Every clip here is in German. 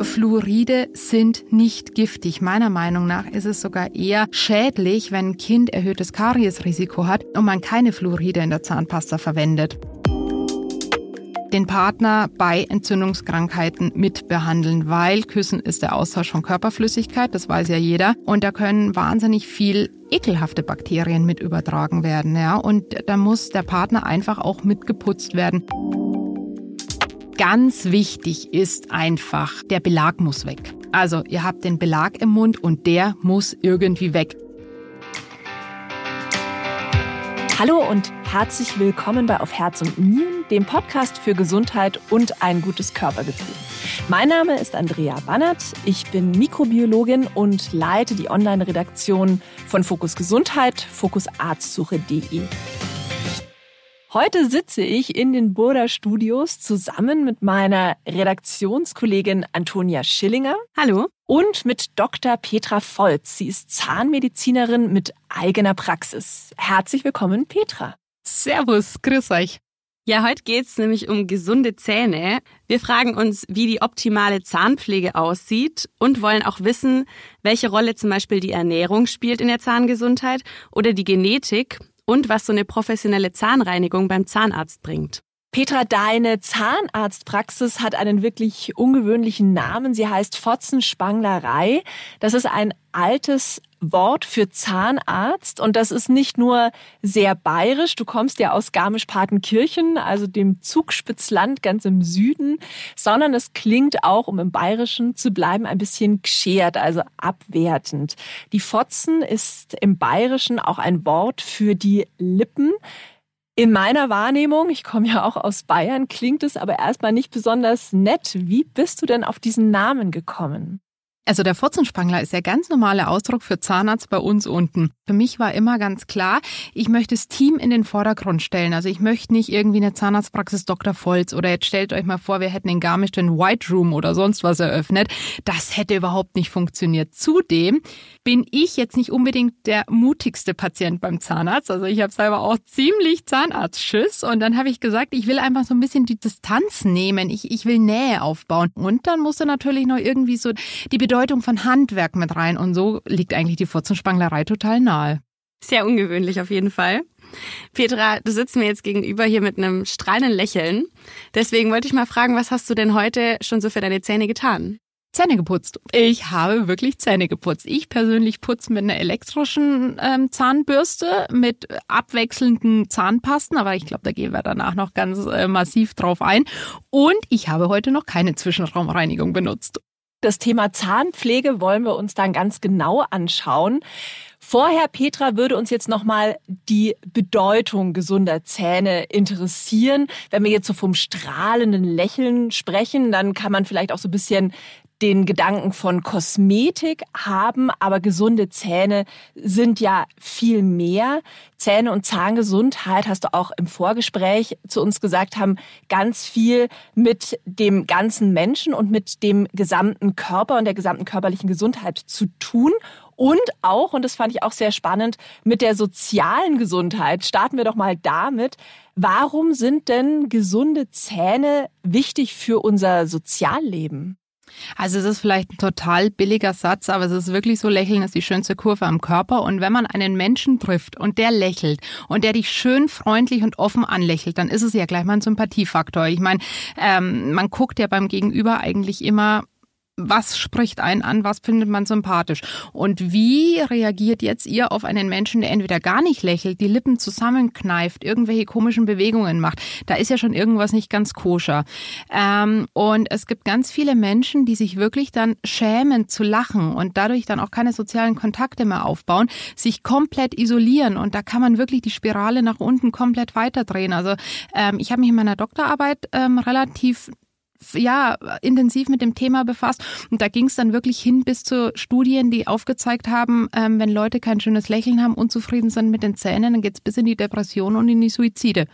Fluoride sind nicht giftig. Meiner Meinung nach ist es sogar eher schädlich, wenn ein Kind erhöhtes Kariesrisiko hat und man keine Fluoride in der Zahnpasta verwendet den Partner bei Entzündungskrankheiten mitbehandeln, weil Küssen ist der Austausch von Körperflüssigkeit, das weiß ja jeder. Und da können wahnsinnig viel ekelhafte Bakterien mit übertragen werden. Ja? Und da muss der Partner einfach auch mitgeputzt werden. Ganz wichtig ist einfach, der Belag muss weg. Also ihr habt den Belag im Mund und der muss irgendwie weg. Hallo und herzlich willkommen bei Auf Herz und Nieren, dem Podcast für Gesundheit und ein gutes Körpergefühl. Mein Name ist Andrea Bannert, ich bin Mikrobiologin und leite die Online-Redaktion von Fokus Gesundheit, fokusarztsuche.de. Heute sitze ich in den Burda Studios zusammen mit meiner Redaktionskollegin Antonia Schillinger. Hallo. Und mit Dr. Petra Volz. Sie ist Zahnmedizinerin mit eigener Praxis. Herzlich willkommen, Petra. Servus, grüß euch. Ja, heute geht's nämlich um gesunde Zähne. Wir fragen uns, wie die optimale Zahnpflege aussieht und wollen auch wissen, welche Rolle zum Beispiel die Ernährung spielt in der Zahngesundheit oder die Genetik und was so eine professionelle Zahnreinigung beim Zahnarzt bringt. Petra, deine Zahnarztpraxis hat einen wirklich ungewöhnlichen Namen. Sie heißt Fotzenspanglerei. Das ist ein altes Wort für Zahnarzt und das ist nicht nur sehr bayerisch, du kommst ja aus Garmisch-Partenkirchen, also dem Zugspitzland ganz im Süden, sondern es klingt auch, um im Bayerischen zu bleiben, ein bisschen geschert, also abwertend. Die Fotzen ist im Bayerischen auch ein Wort für die Lippen. In meiner Wahrnehmung, ich komme ja auch aus Bayern, klingt es aber erstmal nicht besonders nett. Wie bist du denn auf diesen Namen gekommen? Also der Furzenspangler ist der ganz normale Ausdruck für Zahnarzt bei uns unten. Für mich war immer ganz klar, ich möchte das Team in den Vordergrund stellen. Also ich möchte nicht irgendwie eine Zahnarztpraxis Dr. Volz oder jetzt stellt euch mal vor, wir hätten in Garmisch den White Room oder sonst was eröffnet. Das hätte überhaupt nicht funktioniert. Zudem bin ich jetzt nicht unbedingt der mutigste Patient beim Zahnarzt. Also ich habe selber auch ziemlich Zahnarztschiss und dann habe ich gesagt, ich will einfach so ein bisschen die Distanz nehmen. Ich, ich will Nähe aufbauen. Und dann musste natürlich noch irgendwie so die Bedeutung Bedeutung von Handwerk mit rein und so liegt eigentlich die Furzenspanglerei total nahe. Sehr ungewöhnlich auf jeden Fall. Petra, du sitzt mir jetzt gegenüber hier mit einem strahlenden Lächeln. Deswegen wollte ich mal fragen, was hast du denn heute schon so für deine Zähne getan? Zähne geputzt. Ich habe wirklich Zähne geputzt. Ich persönlich putze mit einer elektrischen ähm, Zahnbürste mit abwechselnden Zahnpasten, aber ich glaube, da gehen wir danach noch ganz äh, massiv drauf ein. Und ich habe heute noch keine Zwischenraumreinigung benutzt. Das Thema Zahnpflege wollen wir uns dann ganz genau anschauen. Vorher, Petra, würde uns jetzt nochmal die Bedeutung gesunder Zähne interessieren. Wenn wir jetzt so vom strahlenden Lächeln sprechen, dann kann man vielleicht auch so ein bisschen den Gedanken von Kosmetik haben, aber gesunde Zähne sind ja viel mehr. Zähne und Zahngesundheit, hast du auch im Vorgespräch zu uns gesagt, haben ganz viel mit dem ganzen Menschen und mit dem gesamten Körper und der gesamten körperlichen Gesundheit zu tun. Und auch, und das fand ich auch sehr spannend, mit der sozialen Gesundheit. Starten wir doch mal damit. Warum sind denn gesunde Zähne wichtig für unser Sozialleben? Also es ist vielleicht ein total billiger Satz, aber es ist wirklich so, Lächeln ist die schönste Kurve am Körper. Und wenn man einen Menschen trifft und der lächelt und der dich schön freundlich und offen anlächelt, dann ist es ja gleich mal ein Sympathiefaktor. Ich meine, ähm, man guckt ja beim Gegenüber eigentlich immer was spricht einen an, was findet man sympathisch. Und wie reagiert jetzt ihr auf einen Menschen, der entweder gar nicht lächelt, die Lippen zusammenkneift, irgendwelche komischen Bewegungen macht? Da ist ja schon irgendwas nicht ganz koscher. Ähm, und es gibt ganz viele Menschen, die sich wirklich dann schämen zu lachen und dadurch dann auch keine sozialen Kontakte mehr aufbauen, sich komplett isolieren. Und da kann man wirklich die Spirale nach unten komplett weiterdrehen. Also ähm, ich habe mich in meiner Doktorarbeit ähm, relativ ja, intensiv mit dem Thema befasst. Und da ging es dann wirklich hin bis zu Studien, die aufgezeigt haben, ähm, wenn Leute kein schönes Lächeln haben, unzufrieden sind mit den Zähnen, dann geht es bis in die Depression und in die Suizide.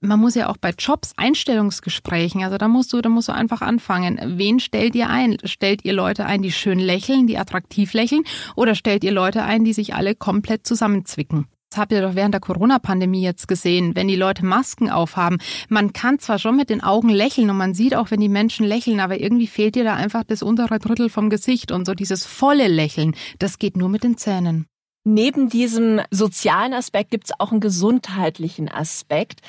Man muss ja auch bei Jobs Einstellungsgesprächen, also da musst du, da musst du einfach anfangen. Wen stellt ihr ein? Stellt ihr Leute ein, die schön lächeln, die attraktiv lächeln, oder stellt ihr Leute ein, die sich alle komplett zusammenzwicken? Das habt ihr doch während der Corona-Pandemie jetzt gesehen, wenn die Leute Masken aufhaben. Man kann zwar schon mit den Augen lächeln und man sieht auch, wenn die Menschen lächeln, aber irgendwie fehlt dir da einfach das untere Drittel vom Gesicht und so dieses volle Lächeln. Das geht nur mit den Zähnen. Neben diesem sozialen Aspekt gibt es auch einen gesundheitlichen Aspekt.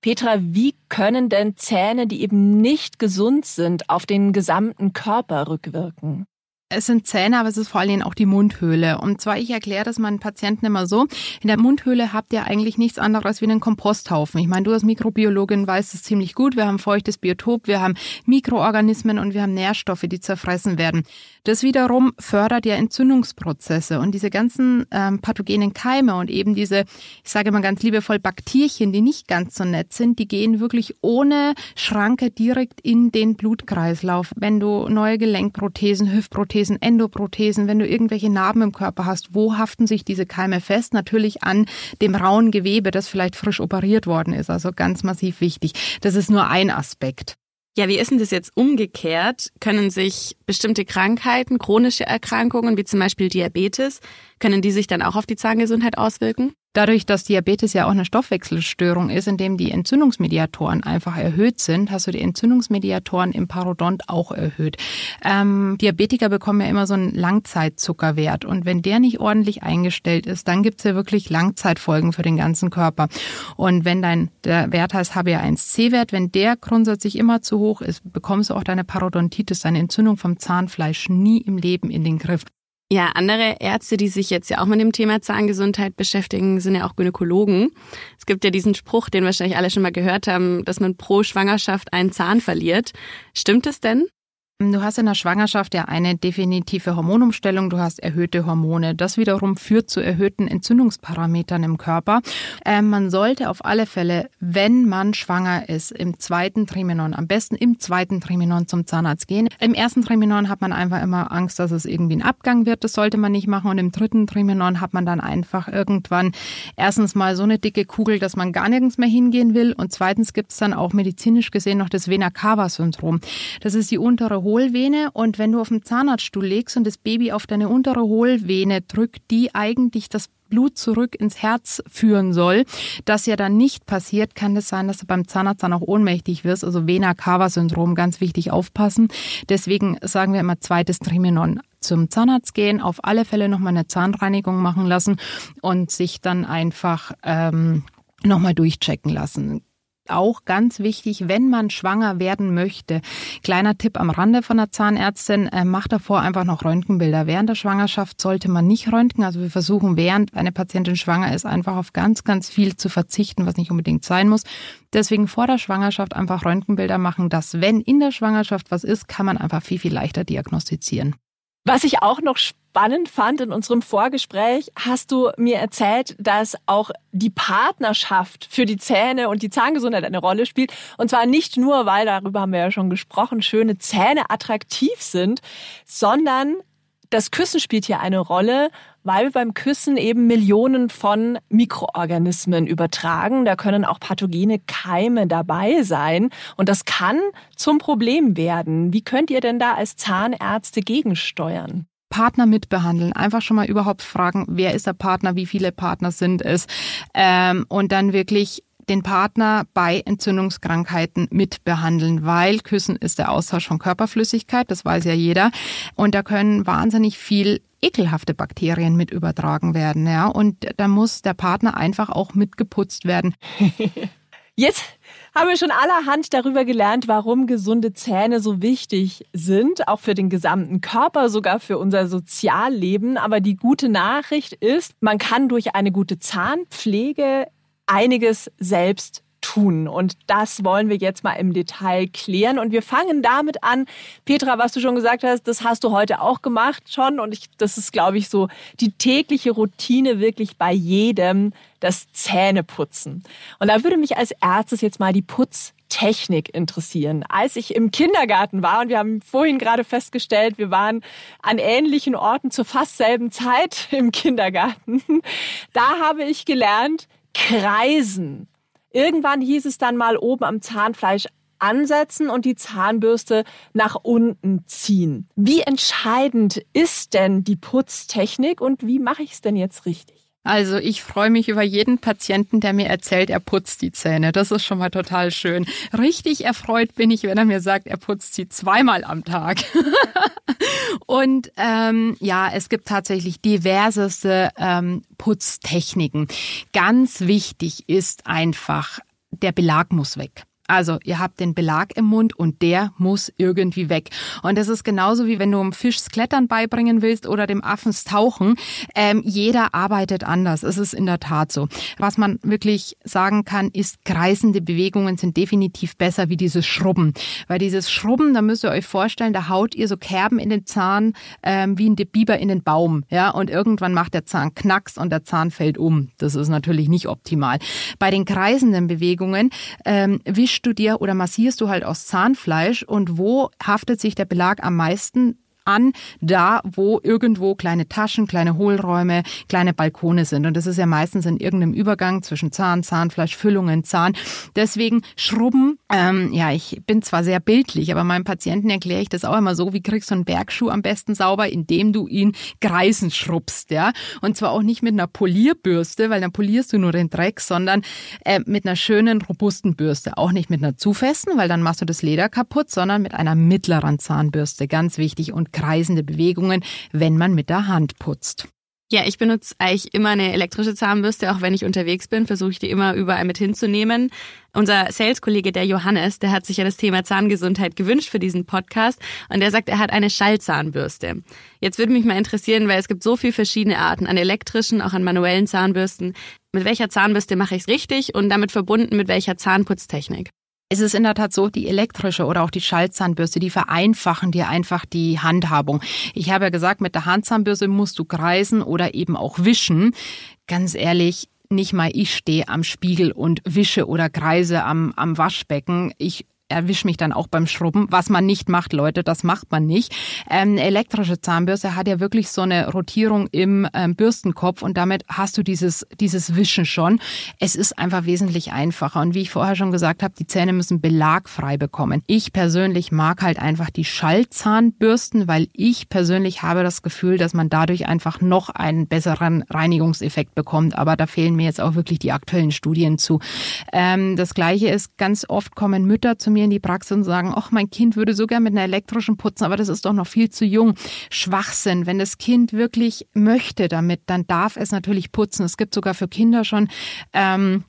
Petra, wie können denn Zähne, die eben nicht gesund sind, auf den gesamten Körper rückwirken? Es sind Zähne, aber es ist vor allen Dingen auch die Mundhöhle. Und zwar, ich erkläre das meinen Patienten immer so, in der Mundhöhle habt ihr eigentlich nichts anderes wie einen Komposthaufen. Ich meine, du als Mikrobiologin weißt es ziemlich gut. Wir haben feuchtes Biotop, wir haben Mikroorganismen und wir haben Nährstoffe, die zerfressen werden. Das wiederum fördert ja Entzündungsprozesse und diese ganzen ähm, pathogenen Keime und eben diese, ich sage mal ganz liebevoll, Bakterien, die nicht ganz so nett sind, die gehen wirklich ohne Schranke direkt in den Blutkreislauf. Wenn du neue Gelenkprothesen, Hüftprothesen, Prothesen, Endoprothesen, wenn du irgendwelche Narben im Körper hast, wo haften sich diese Keime fest? Natürlich an dem rauen Gewebe, das vielleicht frisch operiert worden ist. Also ganz massiv wichtig. Das ist nur ein Aspekt. Ja, wie ist denn das jetzt umgekehrt? Können sich bestimmte Krankheiten, chronische Erkrankungen wie zum Beispiel Diabetes, können die sich dann auch auf die Zahngesundheit auswirken? Dadurch, dass Diabetes ja auch eine Stoffwechselstörung ist, in dem die Entzündungsmediatoren einfach erhöht sind, hast du die Entzündungsmediatoren im Parodont auch erhöht. Ähm, Diabetiker bekommen ja immer so einen Langzeitzuckerwert und wenn der nicht ordentlich eingestellt ist, dann gibt's ja wirklich Langzeitfolgen für den ganzen Körper. Und wenn dein der Wert heißt HbA1c-Wert, wenn der grundsätzlich immer zu hoch ist, bekommst du auch deine Parodontitis, deine Entzündung vom Zahnfleisch nie im Leben in den Griff. Ja, andere Ärzte, die sich jetzt ja auch mit dem Thema Zahngesundheit beschäftigen, sind ja auch Gynäkologen. Es gibt ja diesen Spruch, den wahrscheinlich alle schon mal gehört haben, dass man pro Schwangerschaft einen Zahn verliert. Stimmt es denn? Du hast in der Schwangerschaft ja eine definitive Hormonumstellung, du hast erhöhte Hormone. Das wiederum führt zu erhöhten Entzündungsparametern im Körper. Äh, man sollte auf alle Fälle, wenn man schwanger ist, im zweiten Trimenon, am besten im zweiten Trimenon zum Zahnarzt gehen. Im ersten Trimenon hat man einfach immer Angst, dass es irgendwie ein Abgang wird. Das sollte man nicht machen. Und im dritten Trimenon hat man dann einfach irgendwann erstens mal so eine dicke Kugel, dass man gar nirgends mehr hingehen will. Und zweitens gibt es dann auch medizinisch gesehen noch das Vena-Cava-Syndrom. Das ist die untere Hohlvene und wenn du auf dem Zahnarztstuhl legst und das Baby auf deine untere Hohlvene drückt, die eigentlich das Blut zurück ins Herz führen soll, das ja dann nicht passiert, kann es sein, dass du beim Zahnarzt dann auch ohnmächtig wirst. Also Vena-Cava-Syndrom, ganz wichtig aufpassen. Deswegen sagen wir immer zweites Trimenon zum Zahnarzt gehen, auf alle Fälle nochmal eine Zahnreinigung machen lassen und sich dann einfach ähm, nochmal durchchecken lassen auch ganz wichtig, wenn man schwanger werden möchte. Kleiner Tipp am Rande von der Zahnärztin, äh, macht davor einfach noch Röntgenbilder. Während der Schwangerschaft sollte man nicht röntgen. Also wir versuchen, während eine Patientin schwanger ist, einfach auf ganz, ganz viel zu verzichten, was nicht unbedingt sein muss. Deswegen vor der Schwangerschaft einfach Röntgenbilder machen, dass wenn in der Schwangerschaft was ist, kann man einfach viel, viel leichter diagnostizieren. Was ich auch noch spannend fand in unserem Vorgespräch, hast du mir erzählt, dass auch die Partnerschaft für die Zähne und die Zahngesundheit eine Rolle spielt. Und zwar nicht nur, weil, darüber haben wir ja schon gesprochen, schöne Zähne attraktiv sind, sondern das Küssen spielt hier eine Rolle, weil wir beim Küssen eben Millionen von Mikroorganismen übertragen. Da können auch pathogene Keime dabei sein. Und das kann zum Problem werden. Wie könnt ihr denn da als Zahnärzte gegensteuern? Partner mitbehandeln. Einfach schon mal überhaupt fragen, wer ist der Partner, wie viele Partner sind es. Ähm, und dann wirklich den Partner bei Entzündungskrankheiten mitbehandeln, weil Küssen ist der Austausch von Körperflüssigkeit, das weiß ja jeder. Und da können wahnsinnig viel ekelhafte Bakterien mit übertragen werden, ja. Und da muss der Partner einfach auch mitgeputzt werden. Jetzt haben wir schon allerhand darüber gelernt, warum gesunde Zähne so wichtig sind, auch für den gesamten Körper, sogar für unser Sozialleben. Aber die gute Nachricht ist, man kann durch eine gute Zahnpflege einiges selbst tun. Und das wollen wir jetzt mal im Detail klären. Und wir fangen damit an. Petra, was du schon gesagt hast, das hast du heute auch gemacht schon. Und ich, das ist, glaube ich, so die tägliche Routine wirklich bei jedem, das Zähneputzen. Und da würde mich als erstes jetzt mal die Putztechnik interessieren. Als ich im Kindergarten war, und wir haben vorhin gerade festgestellt, wir waren an ähnlichen Orten zur fast selben Zeit im Kindergarten, da habe ich gelernt, kreisen. Irgendwann hieß es dann mal oben am Zahnfleisch ansetzen und die Zahnbürste nach unten ziehen. Wie entscheidend ist denn die Putztechnik und wie mache ich es denn jetzt richtig? Also ich freue mich über jeden Patienten, der mir erzählt, er putzt die Zähne. Das ist schon mal total schön. Richtig erfreut bin ich, wenn er mir sagt, er putzt sie zweimal am Tag. Und ähm, ja, es gibt tatsächlich diverseste ähm, Putztechniken. Ganz wichtig ist einfach, der Belag muss weg. Also ihr habt den Belag im Mund und der muss irgendwie weg. Und das ist genauso wie wenn du einem Fisch Klettern beibringen willst oder dem Affen Tauchen. Ähm, jeder arbeitet anders. Es ist in der Tat so. Was man wirklich sagen kann, ist, kreisende Bewegungen sind definitiv besser wie dieses Schrubben. Weil dieses Schrubben, da müsst ihr euch vorstellen, da haut ihr so Kerben in den Zahn ähm, wie ein Biber in den Baum. Ja, und irgendwann macht der Zahn Knacks und der Zahn fällt um. Das ist natürlich nicht optimal. Bei den kreisenden Bewegungen ähm, wisch mischst du dir oder massierst du halt aus Zahnfleisch und wo haftet sich der Belag am meisten an, da wo irgendwo kleine Taschen, kleine Hohlräume, kleine Balkone sind. Und das ist ja meistens in irgendeinem Übergang zwischen Zahn, Zahnfleisch, Füllungen, Zahn. Deswegen Schrubben, ähm, ja, ich bin zwar sehr bildlich, aber meinen Patienten erkläre ich das auch immer so, wie kriegst du einen Bergschuh am besten sauber, indem du ihn kreisen schrubbst, ja. Und zwar auch nicht mit einer Polierbürste, weil dann polierst du nur den Dreck, sondern äh, mit einer schönen, robusten Bürste. Auch nicht mit einer zu festen, weil dann machst du das Leder kaputt, sondern mit einer mittleren Zahnbürste. Ganz wichtig. Und kreisende Bewegungen, wenn man mit der Hand putzt. Ja, ich benutze eigentlich immer eine elektrische Zahnbürste, auch wenn ich unterwegs bin, versuche ich die immer überall mit hinzunehmen. Unser Sales-Kollege, der Johannes, der hat sich ja das Thema Zahngesundheit gewünscht für diesen Podcast und der sagt, er hat eine Schallzahnbürste. Jetzt würde mich mal interessieren, weil es gibt so viele verschiedene Arten an elektrischen, auch an manuellen Zahnbürsten. Mit welcher Zahnbürste mache ich es richtig und damit verbunden mit welcher Zahnputztechnik? Es ist in der Tat so, die elektrische oder auch die Schallzahnbürste, die vereinfachen dir einfach die Handhabung. Ich habe ja gesagt, mit der Handzahnbürste musst du kreisen oder eben auch wischen. Ganz ehrlich, nicht mal ich stehe am Spiegel und wische oder kreise am, am Waschbecken. Ich erwische mich dann auch beim Schrubben, was man nicht macht, Leute, das macht man nicht. Ähm, elektrische Zahnbürste hat ja wirklich so eine Rotierung im ähm, Bürstenkopf und damit hast du dieses, dieses Wischen schon. Es ist einfach wesentlich einfacher und wie ich vorher schon gesagt habe, die Zähne müssen belagfrei bekommen. Ich persönlich mag halt einfach die Schallzahnbürsten, weil ich persönlich habe das Gefühl, dass man dadurch einfach noch einen besseren Reinigungseffekt bekommt, aber da fehlen mir jetzt auch wirklich die aktuellen Studien zu. Ähm, das gleiche ist, ganz oft kommen Mütter zu mir in die Praxis und sagen, ach, mein Kind würde sogar mit einer elektrischen putzen, aber das ist doch noch viel zu jung. Schwachsinn. Wenn das Kind wirklich möchte damit, dann darf es natürlich putzen. Es gibt sogar für Kinder schon ähm,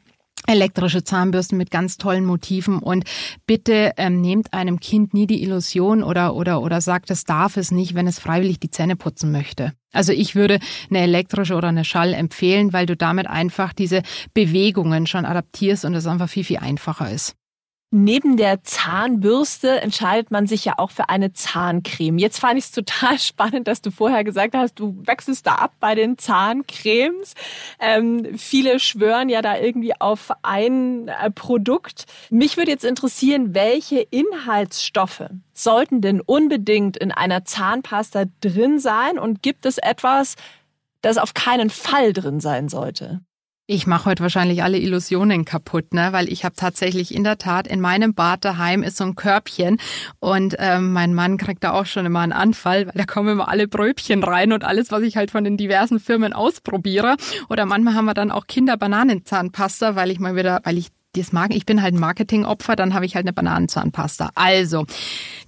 elektrische Zahnbürsten mit ganz tollen Motiven und bitte ähm, nehmt einem Kind nie die Illusion oder oder oder sagt, es darf es nicht, wenn es freiwillig die Zähne putzen möchte. Also ich würde eine elektrische oder eine Schall empfehlen, weil du damit einfach diese Bewegungen schon adaptierst und es einfach viel viel einfacher ist. Neben der Zahnbürste entscheidet man sich ja auch für eine Zahncreme. Jetzt fand ich es total spannend, dass du vorher gesagt hast, du wechselst da ab bei den Zahncremes. Ähm, viele schwören ja da irgendwie auf ein äh, Produkt. Mich würde jetzt interessieren, welche Inhaltsstoffe sollten denn unbedingt in einer Zahnpasta drin sein? Und gibt es etwas, das auf keinen Fall drin sein sollte? Ich mache heute wahrscheinlich alle Illusionen kaputt, ne? weil ich habe tatsächlich in der Tat in meinem Bad daheim ist so ein Körbchen und ähm, mein Mann kriegt da auch schon immer einen Anfall, weil da kommen immer alle Bröbchen rein und alles, was ich halt von den diversen Firmen ausprobiere. Oder manchmal haben wir dann auch Kinder-Bananenzahnpasta, weil ich mal wieder, weil ich das mag, ich bin halt ein Marketingopfer, dann habe ich halt eine Bananenzahnpasta. Also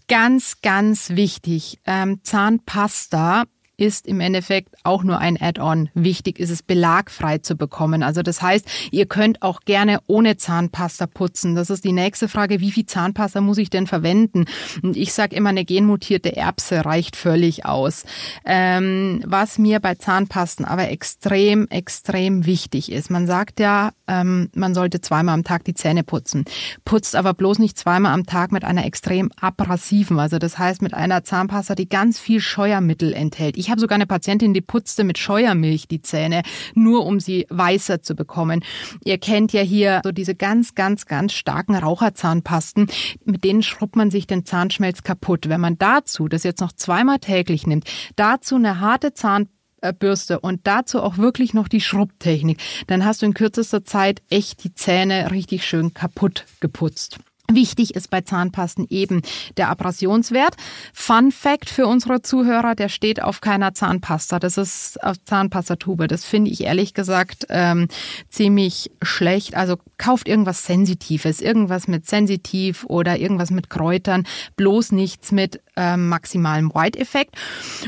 ganz, ganz wichtig, ähm, Zahnpasta ist im Endeffekt auch nur ein Add-on. Wichtig ist es, belagfrei zu bekommen. Also das heißt, ihr könnt auch gerne ohne Zahnpasta putzen. Das ist die nächste Frage. Wie viel Zahnpasta muss ich denn verwenden? Und ich sage immer, eine genmutierte Erbse reicht völlig aus. Ähm, was mir bei Zahnpasten aber extrem, extrem wichtig ist. Man sagt ja, ähm, man sollte zweimal am Tag die Zähne putzen. Putzt aber bloß nicht zweimal am Tag mit einer extrem abrasiven, also das heißt mit einer Zahnpasta, die ganz viel Scheuermittel enthält. Ich habe sogar eine Patientin, die putzte mit Scheuermilch die Zähne, nur um sie weißer zu bekommen. Ihr kennt ja hier so diese ganz, ganz, ganz starken Raucherzahnpasten, mit denen schrubbt man sich den Zahnschmelz kaputt. Wenn man dazu das jetzt noch zweimal täglich nimmt, dazu eine harte Zahnpasta Bürste und dazu auch wirklich noch die Schrubbtechnik, dann hast du in kürzester Zeit echt die Zähne richtig schön kaputt geputzt. Wichtig ist bei Zahnpasten eben der Abrasionswert. Fun Fact für unsere Zuhörer, der steht auf keiner Zahnpasta. Das ist auf Zahnpastatube. Das finde ich ehrlich gesagt ähm, ziemlich schlecht. Also kauft irgendwas Sensitives, irgendwas mit Sensitiv oder irgendwas mit Kräutern, bloß nichts mit ähm, maximalem White-Effekt.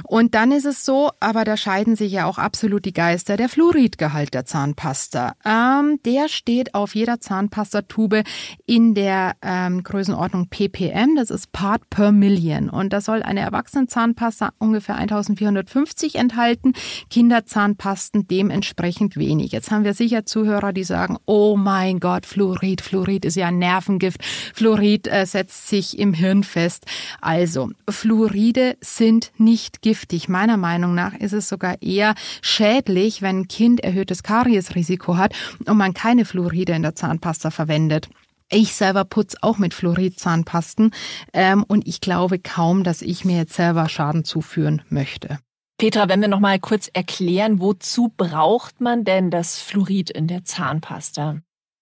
Und dann ist es so, aber da scheiden sich ja auch absolut die Geister, der Fluoridgehalt der Zahnpasta. Ähm, der steht auf jeder Zahnpastatube in der ähm, Größenordnung ppm, das ist Part per Million. Und da soll eine Erwachsenenzahnpasta ungefähr 1450 enthalten, Kinderzahnpasten dementsprechend wenig. Jetzt haben wir sicher Zuhörer, die sagen, oh mein Gott, Fluorid, Fluorid ist ja ein Nervengift, Fluorid äh, setzt sich im Hirn fest. Also, Fluoride sind nicht giftig. Meiner Meinung nach ist es sogar eher schädlich, wenn ein Kind erhöhtes Kariesrisiko hat und man keine Fluoride in der Zahnpasta verwendet. Ich selber putze auch mit Fluorid-Zahnpasten ähm, und ich glaube kaum, dass ich mir jetzt selber Schaden zuführen möchte. Petra, wenn wir noch mal kurz erklären, wozu braucht man denn das Fluorid in der Zahnpasta?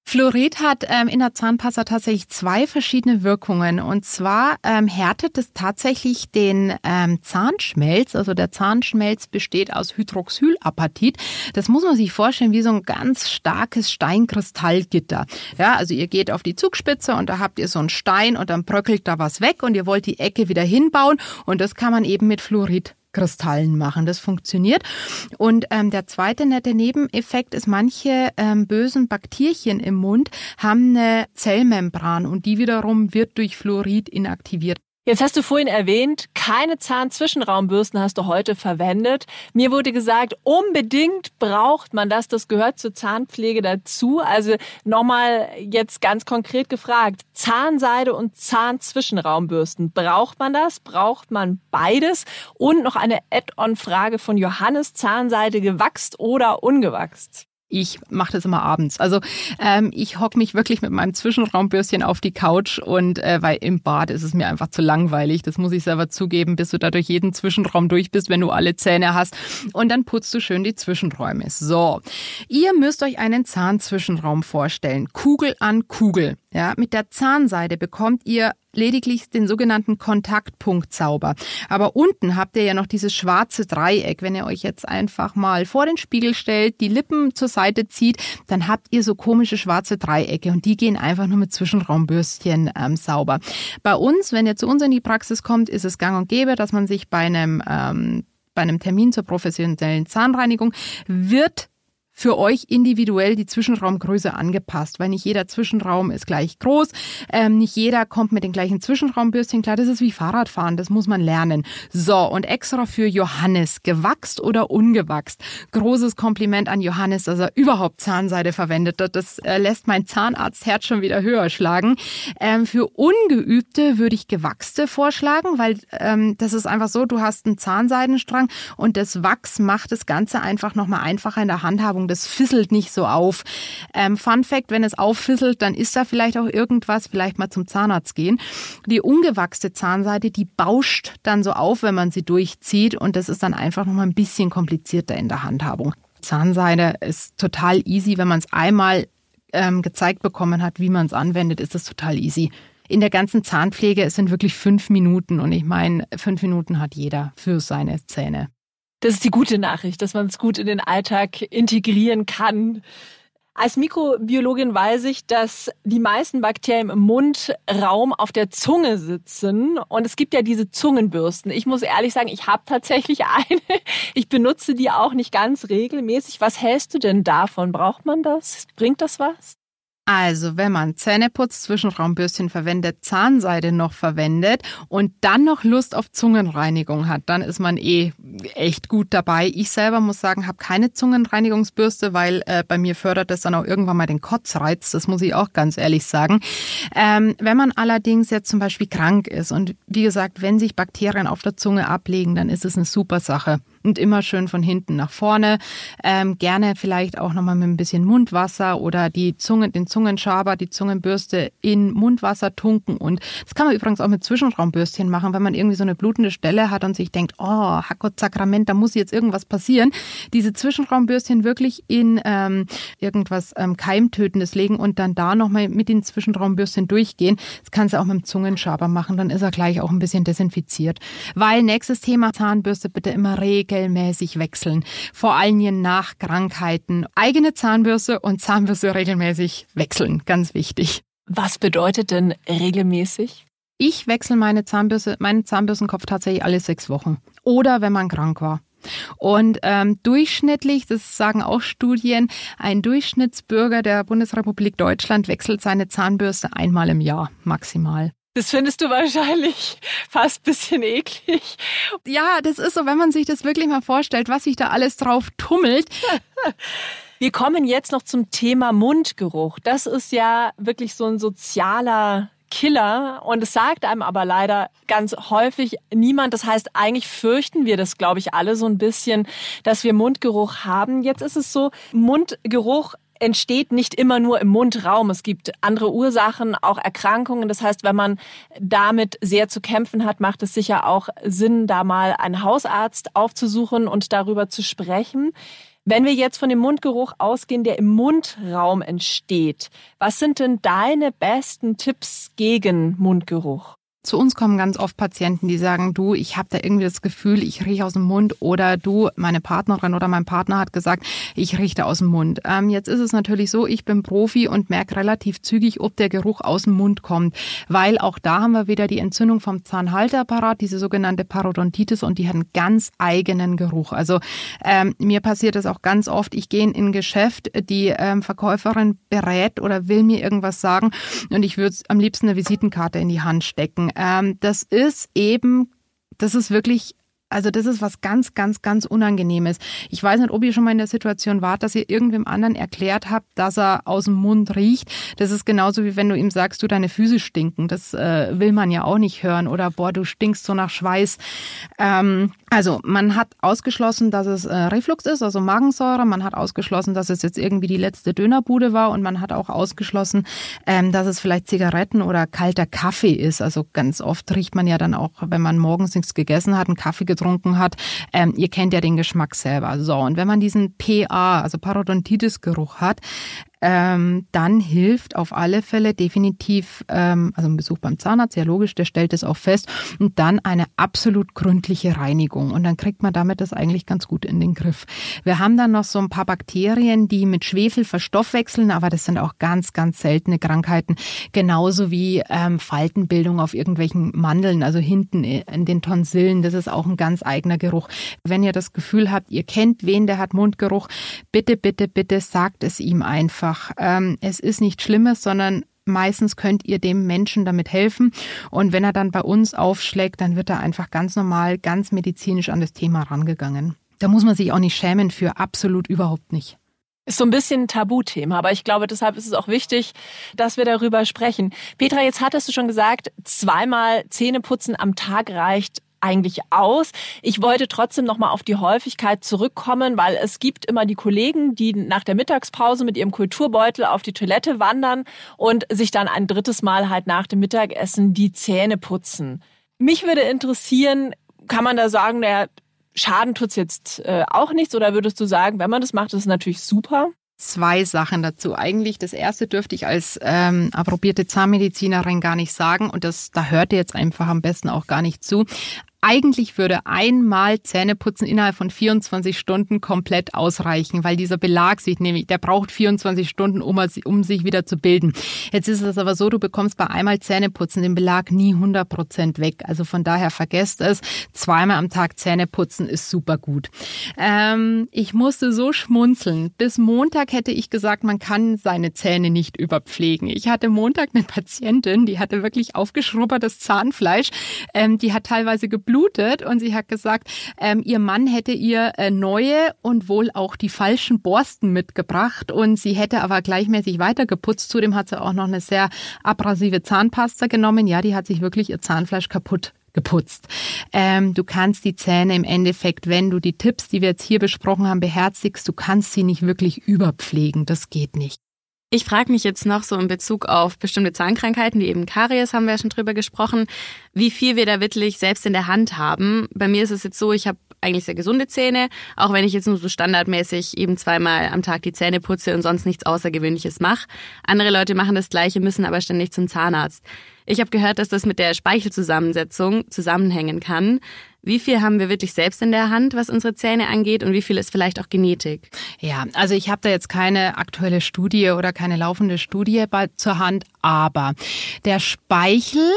Fluorid hat ähm, in der Zahnpasta tatsächlich zwei verschiedene Wirkungen. Und zwar ähm, härtet es tatsächlich den ähm, Zahnschmelz. Also der Zahnschmelz besteht aus Hydroxylapatit. Das muss man sich vorstellen wie so ein ganz starkes Steinkristallgitter. Ja, also ihr geht auf die Zugspitze und da habt ihr so einen Stein und dann bröckelt da was weg und ihr wollt die Ecke wieder hinbauen. Und das kann man eben mit Fluorid Kristallen machen. Das funktioniert. Und ähm, der zweite nette Nebeneffekt ist, manche ähm, bösen Bakterien im Mund haben eine Zellmembran und die wiederum wird durch Fluorid inaktiviert. Jetzt hast du vorhin erwähnt, keine Zahnzwischenraumbürsten hast du heute verwendet. Mir wurde gesagt, unbedingt braucht man das. Das gehört zur Zahnpflege dazu. Also nochmal jetzt ganz konkret gefragt. Zahnseide und Zahnzwischenraumbürsten. Braucht man das? Braucht man beides? Und noch eine Add-on-Frage von Johannes. Zahnseide gewachst oder ungewachst? Ich mache das immer abends. Also ähm, ich hock mich wirklich mit meinem Zwischenraumbürstchen auf die Couch und äh, weil im Bad ist es mir einfach zu langweilig. Das muss ich selber zugeben, bis du da durch jeden Zwischenraum durch bist, wenn du alle Zähne hast. Und dann putzt du schön die Zwischenräume. So, ihr müsst euch einen Zahnzwischenraum vorstellen. Kugel an Kugel. Ja, mit der Zahnseide bekommt ihr lediglich den sogenannten Kontaktpunkt sauber. Aber unten habt ihr ja noch dieses schwarze Dreieck. Wenn ihr euch jetzt einfach mal vor den Spiegel stellt, die Lippen zur Seite zieht, dann habt ihr so komische schwarze Dreiecke und die gehen einfach nur mit Zwischenraumbürstchen ähm, sauber. Bei uns, wenn ihr zu uns in die Praxis kommt, ist es gang und gäbe, dass man sich bei einem ähm, bei einem Termin zur professionellen Zahnreinigung wird für euch individuell die Zwischenraumgröße angepasst, weil nicht jeder Zwischenraum ist gleich groß, ähm, nicht jeder kommt mit den gleichen Zwischenraumbürstchen klar. Das ist wie Fahrradfahren, das muss man lernen. So, und extra für Johannes, gewachst oder ungewachst. Großes Kompliment an Johannes, dass er überhaupt Zahnseide verwendet hat. Das äh, lässt mein Zahnarztherz schon wieder höher schlagen. Ähm, für Ungeübte würde ich gewachste vorschlagen, weil ähm, das ist einfach so, du hast einen Zahnseidenstrang und das Wachs macht das Ganze einfach nochmal einfacher in der Handhabung das fisselt nicht so auf. Ähm, Fun Fact, wenn es auffisselt, dann ist da vielleicht auch irgendwas, vielleicht mal zum Zahnarzt gehen. Die ungewachste Zahnseite, die bauscht dann so auf, wenn man sie durchzieht und das ist dann einfach nochmal ein bisschen komplizierter in der Handhabung. Zahnseide ist total easy, wenn man es einmal ähm, gezeigt bekommen hat, wie man es anwendet, ist es total easy. In der ganzen Zahnpflege es sind wirklich fünf Minuten und ich meine, fünf Minuten hat jeder für seine Zähne. Das ist die gute Nachricht, dass man es gut in den Alltag integrieren kann. Als Mikrobiologin weiß ich, dass die meisten Bakterien im Mundraum auf der Zunge sitzen. Und es gibt ja diese Zungenbürsten. Ich muss ehrlich sagen, ich habe tatsächlich eine. Ich benutze die auch nicht ganz regelmäßig. Was hältst du denn davon? Braucht man das? Bringt das was? Also, wenn man Zähneputz, Zwischenraumbürstchen verwendet, Zahnseide noch verwendet und dann noch Lust auf Zungenreinigung hat, dann ist man eh echt gut dabei. Ich selber muss sagen, habe keine Zungenreinigungsbürste, weil äh, bei mir fördert das dann auch irgendwann mal den Kotzreiz. Das muss ich auch ganz ehrlich sagen. Ähm, wenn man allerdings jetzt zum Beispiel krank ist und wie gesagt, wenn sich Bakterien auf der Zunge ablegen, dann ist es eine super Sache und immer schön von hinten nach vorne. Ähm, gerne vielleicht auch nochmal mit ein bisschen Mundwasser oder die Zunge, den Zungenschaber, die Zungenbürste in Mundwasser tunken. Und das kann man übrigens auch mit Zwischenraumbürstchen machen, wenn man irgendwie so eine blutende Stelle hat und sich denkt, oh, Hackgott, Sakrament, da muss jetzt irgendwas passieren. Diese Zwischenraumbürstchen wirklich in ähm, irgendwas ähm, Keimtötendes legen und dann da nochmal mit den Zwischenraumbürstchen durchgehen. Das kannst du auch mit dem Zungenschaber machen, dann ist er gleich auch ein bisschen desinfiziert. Weil nächstes Thema Zahnbürste bitte immer regelmäßig wechseln. Vor allem nach Krankheiten. Eigene Zahnbürste und Zahnbürste regelmäßig wechseln. Ganz wichtig. Was bedeutet denn regelmäßig? Ich wechsle meine Zahnbürste, meinen Zahnbürstenkopf tatsächlich alle sechs Wochen. Oder wenn man krank war. Und ähm, durchschnittlich, das sagen auch Studien, ein Durchschnittsbürger der Bundesrepublik Deutschland wechselt seine Zahnbürste einmal im Jahr maximal. Das findest du wahrscheinlich fast bisschen eklig. Ja, das ist so, wenn man sich das wirklich mal vorstellt, was sich da alles drauf tummelt. Wir kommen jetzt noch zum Thema Mundgeruch. Das ist ja wirklich so ein sozialer Killer und es sagt einem aber leider ganz häufig niemand. Das heißt, eigentlich fürchten wir das, glaube ich, alle so ein bisschen, dass wir Mundgeruch haben. Jetzt ist es so, Mundgeruch entsteht nicht immer nur im Mundraum. Es gibt andere Ursachen, auch Erkrankungen. Das heißt, wenn man damit sehr zu kämpfen hat, macht es sicher auch Sinn, da mal einen Hausarzt aufzusuchen und darüber zu sprechen. Wenn wir jetzt von dem Mundgeruch ausgehen, der im Mundraum entsteht, was sind denn deine besten Tipps gegen Mundgeruch? Zu uns kommen ganz oft Patienten, die sagen, du, ich habe da irgendwie das Gefühl, ich rieche aus dem Mund oder du, meine Partnerin oder mein Partner hat gesagt, ich rieche aus dem Mund. Ähm, jetzt ist es natürlich so, ich bin Profi und merke relativ zügig, ob der Geruch aus dem Mund kommt, weil auch da haben wir wieder die Entzündung vom Zahnhalteapparat, diese sogenannte Parodontitis und die hat einen ganz eigenen Geruch. Also ähm, mir passiert das auch ganz oft, ich gehe in ein Geschäft, die ähm, Verkäuferin berät oder will mir irgendwas sagen und ich würde am liebsten eine Visitenkarte in die Hand stecken ähm, das ist eben, das ist wirklich also das ist was ganz, ganz, ganz Unangenehmes. Ich weiß nicht, ob ihr schon mal in der Situation wart, dass ihr irgendwem anderen erklärt habt, dass er aus dem Mund riecht. Das ist genauso wie wenn du ihm sagst, du deine Füße stinken. Das äh, will man ja auch nicht hören. Oder boah, du stinkst so nach Schweiß. Ähm, also man hat ausgeschlossen, dass es äh, Reflux ist, also Magensäure. Man hat ausgeschlossen, dass es jetzt irgendwie die letzte Dönerbude war. Und man hat auch ausgeschlossen, ähm, dass es vielleicht Zigaretten oder kalter Kaffee ist. Also ganz oft riecht man ja dann auch, wenn man morgens nichts gegessen hat, einen Kaffee getrunken hat. Ähm, ihr kennt ja den Geschmack selber. So, und wenn man diesen PA, also Parodontitis-Geruch hat, ähm, dann hilft auf alle Fälle definitiv, ähm, also ein Besuch beim Zahnarzt, ja logisch, der stellt es auch fest, und dann eine absolut gründliche Reinigung. Und dann kriegt man damit das eigentlich ganz gut in den Griff. Wir haben dann noch so ein paar Bakterien, die mit Schwefel verstoffwechseln, aber das sind auch ganz, ganz seltene Krankheiten, genauso wie ähm, Faltenbildung auf irgendwelchen Mandeln, also hinten in den Tonsillen, das ist auch ein ganz eigener Geruch. Wenn ihr das Gefühl habt, ihr kennt wen, der hat Mundgeruch, bitte, bitte, bitte sagt es ihm einfach einfach. Ähm, es ist nichts Schlimmes, sondern meistens könnt ihr dem Menschen damit helfen. Und wenn er dann bei uns aufschlägt, dann wird er einfach ganz normal, ganz medizinisch an das Thema rangegangen. Da muss man sich auch nicht schämen für, absolut überhaupt nicht. Ist so ein bisschen ein Tabuthema, aber ich glaube, deshalb ist es auch wichtig, dass wir darüber sprechen. Petra, jetzt hattest du schon gesagt, zweimal Zähne putzen am Tag reicht eigentlich aus. Ich wollte trotzdem noch mal auf die Häufigkeit zurückkommen, weil es gibt immer die Kollegen, die nach der Mittagspause mit ihrem Kulturbeutel auf die Toilette wandern und sich dann ein drittes Mal halt nach dem Mittagessen die Zähne putzen. Mich würde interessieren, kann man da sagen, der Schaden tut's jetzt äh, auch nichts oder würdest du sagen, wenn man das macht, ist es natürlich super? zwei Sachen dazu. Eigentlich das erste dürfte ich als ähm, approbierte Zahnmedizinerin gar nicht sagen und das da hört ihr jetzt einfach am besten auch gar nicht zu. Eigentlich würde einmal Zähneputzen innerhalb von 24 Stunden komplett ausreichen, weil dieser Belag sich nämlich, der braucht 24 Stunden, um, um sich wieder zu bilden. Jetzt ist es aber so, du bekommst bei einmal Zähneputzen den Belag nie 100 Prozent weg. Also von daher vergesst es. Zweimal am Tag Zähneputzen ist super gut. Ähm, ich musste so schmunzeln. Bis Montag hätte ich gesagt, man kann seine Zähne nicht überpflegen. Ich hatte Montag eine Patientin, die hatte wirklich aufgeschrubbertes Zahnfleisch. Ähm, die hat teilweise und sie hat gesagt, ähm, ihr Mann hätte ihr äh, neue und wohl auch die falschen Borsten mitgebracht und sie hätte aber gleichmäßig weitergeputzt. Zudem hat sie auch noch eine sehr abrasive Zahnpasta genommen. Ja, die hat sich wirklich ihr Zahnfleisch kaputt geputzt. Ähm, du kannst die Zähne im Endeffekt, wenn du die Tipps, die wir jetzt hier besprochen haben, beherzigst, du kannst sie nicht wirklich überpflegen. Das geht nicht. Ich frage mich jetzt noch so in Bezug auf bestimmte Zahnkrankheiten, wie eben Karies, haben wir ja schon drüber gesprochen, wie viel wir da wirklich selbst in der Hand haben. Bei mir ist es jetzt so, ich habe eigentlich sehr gesunde Zähne, auch wenn ich jetzt nur so standardmäßig eben zweimal am Tag die Zähne putze und sonst nichts Außergewöhnliches mache. Andere Leute machen das Gleiche, müssen aber ständig zum Zahnarzt. Ich habe gehört, dass das mit der Speichelzusammensetzung zusammenhängen kann. Wie viel haben wir wirklich selbst in der Hand, was unsere Zähne angeht und wie viel ist vielleicht auch Genetik? Ja, also ich habe da jetzt keine aktuelle Studie oder keine laufende Studie zur Hand, aber der Speichel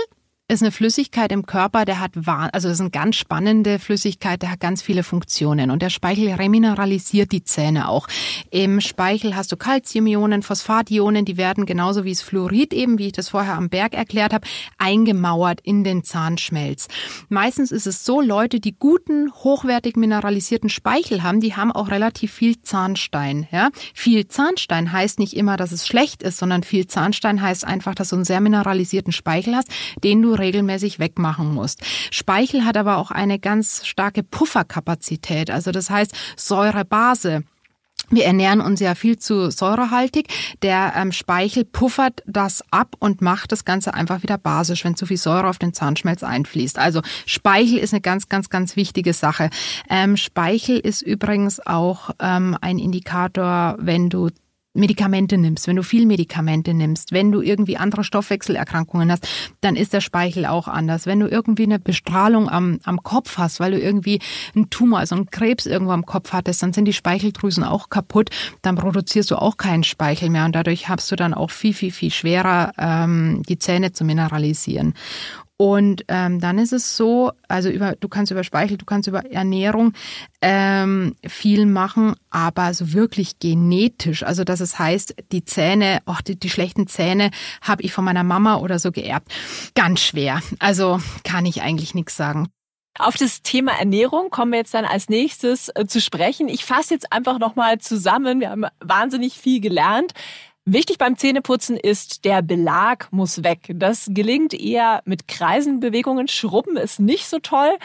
ist eine Flüssigkeit im Körper, der hat, also das ist eine ganz spannende Flüssigkeit, der hat ganz viele Funktionen und der Speichel remineralisiert die Zähne auch. Im Speichel hast du Calciumionen, Phosphationen, die werden genauso wie es Fluorid eben, wie ich das vorher am Berg erklärt habe, eingemauert in den Zahnschmelz. Meistens ist es so, Leute, die guten, hochwertig mineralisierten Speichel haben, die haben auch relativ viel Zahnstein. Ja? Viel Zahnstein heißt nicht immer, dass es schlecht ist, sondern viel Zahnstein heißt einfach, dass du einen sehr mineralisierten Speichel hast, den du regelmäßig wegmachen musst. Speichel hat aber auch eine ganz starke Pufferkapazität. Also das heißt Säurebase. Wir ernähren uns ja viel zu säurehaltig. Der ähm, Speichel puffert das ab und macht das Ganze einfach wieder basisch, wenn zu viel Säure auf den Zahnschmelz einfließt. Also Speichel ist eine ganz, ganz, ganz wichtige Sache. Ähm, Speichel ist übrigens auch ähm, ein Indikator, wenn du Medikamente nimmst, wenn du viel Medikamente nimmst, wenn du irgendwie andere Stoffwechselerkrankungen hast, dann ist der Speichel auch anders. Wenn du irgendwie eine Bestrahlung am, am Kopf hast, weil du irgendwie einen Tumor, also einen Krebs irgendwo am Kopf hattest, dann sind die Speicheldrüsen auch kaputt, dann produzierst du auch keinen Speichel mehr und dadurch hast du dann auch viel, viel, viel schwerer, ähm, die Zähne zu mineralisieren. Und ähm, dann ist es so, also über, du kannst über Speichel, du kannst über Ernährung ähm, viel machen, aber so wirklich genetisch, also dass es heißt, die Zähne, oh, die, die schlechten Zähne habe ich von meiner Mama oder so geerbt, ganz schwer. Also kann ich eigentlich nichts sagen. Auf das Thema Ernährung kommen wir jetzt dann als nächstes äh, zu sprechen. Ich fasse jetzt einfach nochmal zusammen. Wir haben wahnsinnig viel gelernt. Wichtig beim Zähneputzen ist, der Belag muss weg. Das gelingt eher mit Kreisenbewegungen. Schrubben ist nicht so toll.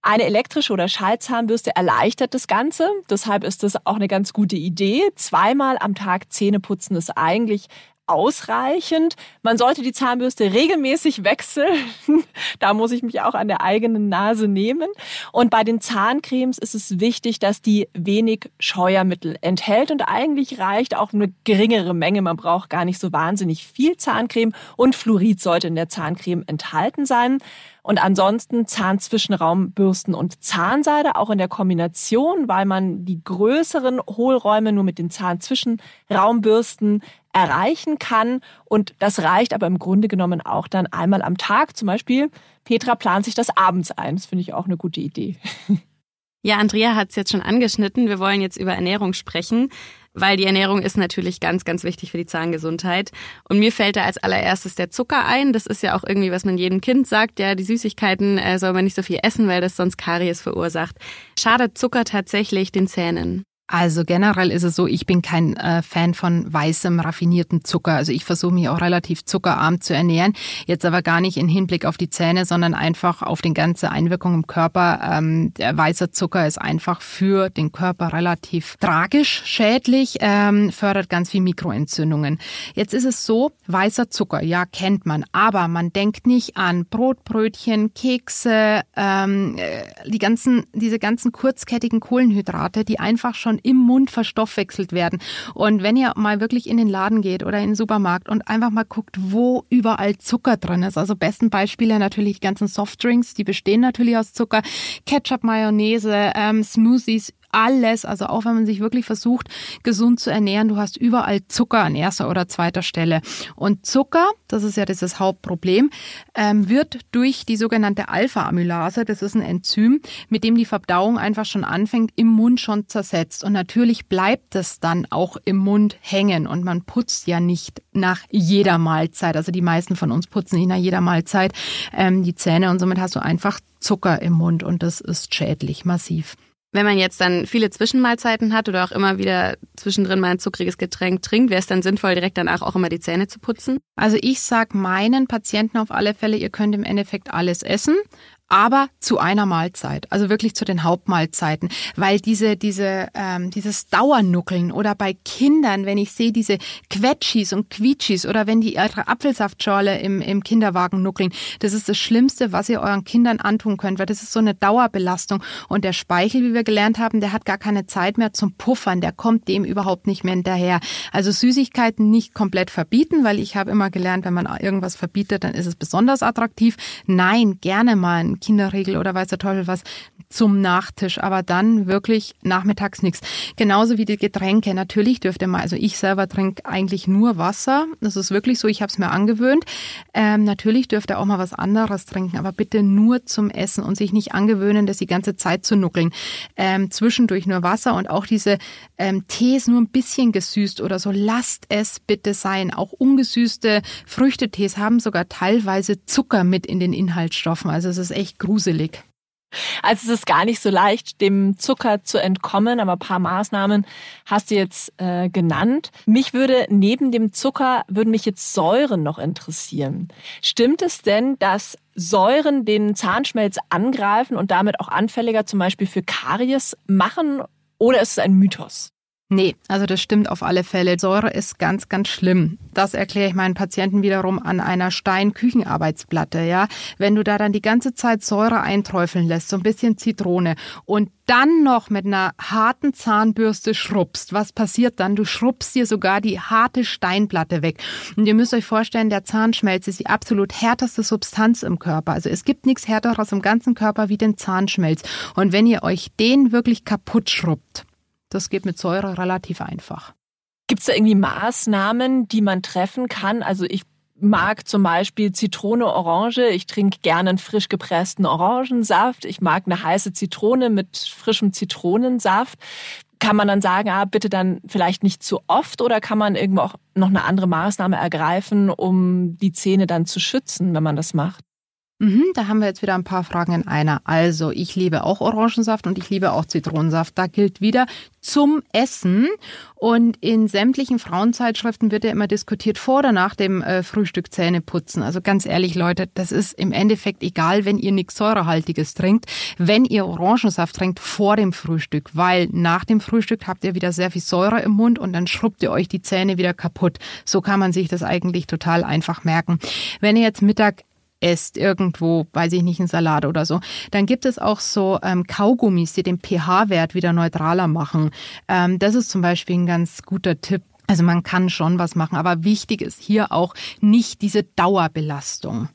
Eine elektrische oder Schallzahnbürste erleichtert das Ganze. Deshalb ist das auch eine ganz gute Idee. Zweimal am Tag Zähne putzen ist eigentlich ausreichend. Man sollte die Zahnbürste regelmäßig wechseln. da muss ich mich auch an der eigenen Nase nehmen. Und bei den Zahncremes ist es wichtig, dass die wenig Scheuermittel enthält. Und eigentlich reicht auch eine geringere Menge. Man braucht gar nicht so wahnsinnig viel Zahncreme. Und Fluorid sollte in der Zahncreme enthalten sein. Und ansonsten Zahnzwischenraumbürsten und Zahnseide, auch in der Kombination, weil man die größeren Hohlräume nur mit den Zahnzwischenraumbürsten erreichen kann. Und das reicht aber im Grunde genommen auch dann einmal am Tag. Zum Beispiel, Petra plant sich das abends ein. Das finde ich auch eine gute Idee. Ja, Andrea hat es jetzt schon angeschnitten. Wir wollen jetzt über Ernährung sprechen, weil die Ernährung ist natürlich ganz, ganz wichtig für die Zahngesundheit. Und mir fällt da als allererstes der Zucker ein. Das ist ja auch irgendwie, was man jedem Kind sagt. Ja, die Süßigkeiten äh, soll man nicht so viel essen, weil das sonst Karies verursacht. Schadet Zucker tatsächlich den Zähnen? Also generell ist es so, ich bin kein äh, Fan von weißem, raffinierten Zucker. Also ich versuche mich auch relativ zuckerarm zu ernähren. Jetzt aber gar nicht in Hinblick auf die Zähne, sondern einfach auf die ganze Einwirkung im Körper. Ähm, der weiße Zucker ist einfach für den Körper relativ tragisch, schädlich, ähm, fördert ganz viel Mikroentzündungen. Jetzt ist es so, weißer Zucker, ja, kennt man, aber man denkt nicht an Brotbrötchen, Kekse, ähm, äh, die ganzen, diese ganzen kurzkettigen Kohlenhydrate, die einfach schon schon im Mund verstoffwechselt werden. Und wenn ihr mal wirklich in den Laden geht oder in den Supermarkt und einfach mal guckt, wo überall Zucker drin ist. Also besten Beispiele natürlich die ganzen Softdrinks, die bestehen natürlich aus Zucker, Ketchup, Mayonnaise, ähm, Smoothies, alles, also auch wenn man sich wirklich versucht, gesund zu ernähren, du hast überall Zucker an erster oder zweiter Stelle. Und Zucker, das ist ja dieses Hauptproblem, ähm, wird durch die sogenannte Alpha-Amylase, das ist ein Enzym, mit dem die Verdauung einfach schon anfängt, im Mund schon zersetzt. Und natürlich bleibt es dann auch im Mund hängen und man putzt ja nicht nach jeder Mahlzeit. Also die meisten von uns putzen nicht nach jeder Mahlzeit ähm, die Zähne und somit hast du einfach Zucker im Mund und das ist schädlich, massiv. Wenn man jetzt dann viele Zwischenmahlzeiten hat oder auch immer wieder zwischendrin mal ein zuckriges Getränk trinkt, wäre es dann sinnvoll, direkt danach auch immer die Zähne zu putzen? Also ich sag meinen Patienten auf alle Fälle, ihr könnt im Endeffekt alles essen, aber zu einer Mahlzeit, also wirklich zu den Hauptmahlzeiten, weil diese diese ähm, dieses Dauernuckeln oder bei Kindern, wenn ich sehe diese Quetschis und Quietschis oder wenn die ihre Apfelsaftschorle im im Kinderwagen nuckeln, das ist das Schlimmste, was ihr euren Kindern antun könnt, weil das ist so eine Dauerbelastung und der Speichel, wie wir gelernt haben, der hat gar keine Zeit mehr zum Puffern, der kommt dem überhaupt nicht mehr hinterher. Also Süßigkeiten nicht komplett verbieten, weil ich habe immer gelernt, wenn man irgendwas verbietet, dann ist es besonders attraktiv. Nein, gerne mal Kinderregel oder weiß der Teufel was zum Nachtisch, aber dann wirklich nachmittags nichts. Genauso wie die Getränke. Natürlich dürft ihr mal, also ich selber trinke eigentlich nur Wasser. Das ist wirklich so, ich habe es mir angewöhnt. Ähm, natürlich dürft ihr auch mal was anderes trinken, aber bitte nur zum Essen und sich nicht angewöhnen, das die ganze Zeit zu nuckeln. Ähm, zwischendurch nur Wasser und auch diese ähm, Tees nur ein bisschen gesüßt oder so. Lasst es bitte sein. Auch ungesüßte Früchtetees haben sogar teilweise Zucker mit in den Inhaltsstoffen. Also es ist echt gruselig. Also es ist gar nicht so leicht, dem Zucker zu entkommen, aber ein paar Maßnahmen hast du jetzt äh, genannt. Mich würde neben dem Zucker, würden mich jetzt Säuren noch interessieren. Stimmt es denn, dass Säuren den Zahnschmelz angreifen und damit auch anfälliger zum Beispiel für Karies machen oder ist es ein Mythos? Nee, also das stimmt auf alle Fälle. Säure ist ganz, ganz schlimm. Das erkläre ich meinen Patienten wiederum an einer Stein-Küchenarbeitsplatte, ja. Wenn du da dann die ganze Zeit Säure einträufeln lässt, so ein bisschen Zitrone und dann noch mit einer harten Zahnbürste schrubbst, was passiert dann? Du schrubbst dir sogar die harte Steinplatte weg. Und ihr müsst euch vorstellen, der Zahnschmelz ist die absolut härteste Substanz im Körper. Also es gibt nichts härteres im ganzen Körper wie den Zahnschmelz. Und wenn ihr euch den wirklich kaputt schrubbt, das geht mit Säure relativ einfach. Gibt es da irgendwie Maßnahmen, die man treffen kann? Also ich mag zum Beispiel Zitrone, Orange. Ich trinke gerne einen frisch gepressten Orangensaft. Ich mag eine heiße Zitrone mit frischem Zitronensaft. Kann man dann sagen, ah, bitte dann vielleicht nicht zu oft oder kann man irgendwo auch noch eine andere Maßnahme ergreifen, um die Zähne dann zu schützen, wenn man das macht? Mhm, da haben wir jetzt wieder ein paar Fragen in einer. Also, ich liebe auch Orangensaft und ich liebe auch Zitronensaft. Da gilt wieder zum Essen. Und in sämtlichen Frauenzeitschriften wird ja immer diskutiert vor oder nach dem äh, Frühstück Zähne putzen. Also ganz ehrlich, Leute, das ist im Endeffekt egal, wenn ihr nichts Säurehaltiges trinkt, wenn ihr Orangensaft trinkt vor dem Frühstück, weil nach dem Frühstück habt ihr wieder sehr viel Säure im Mund und dann schrubbt ihr euch die Zähne wieder kaputt. So kann man sich das eigentlich total einfach merken. Wenn ihr jetzt Mittag esst, irgendwo, weiß ich nicht, ein Salat oder so, dann gibt es auch so ähm, Kaugummis, die den pH-Wert wieder neutraler machen. Ähm, das ist zum Beispiel ein ganz guter Tipp. Also man kann schon was machen, aber wichtig ist hier auch nicht diese Dauerbelastung.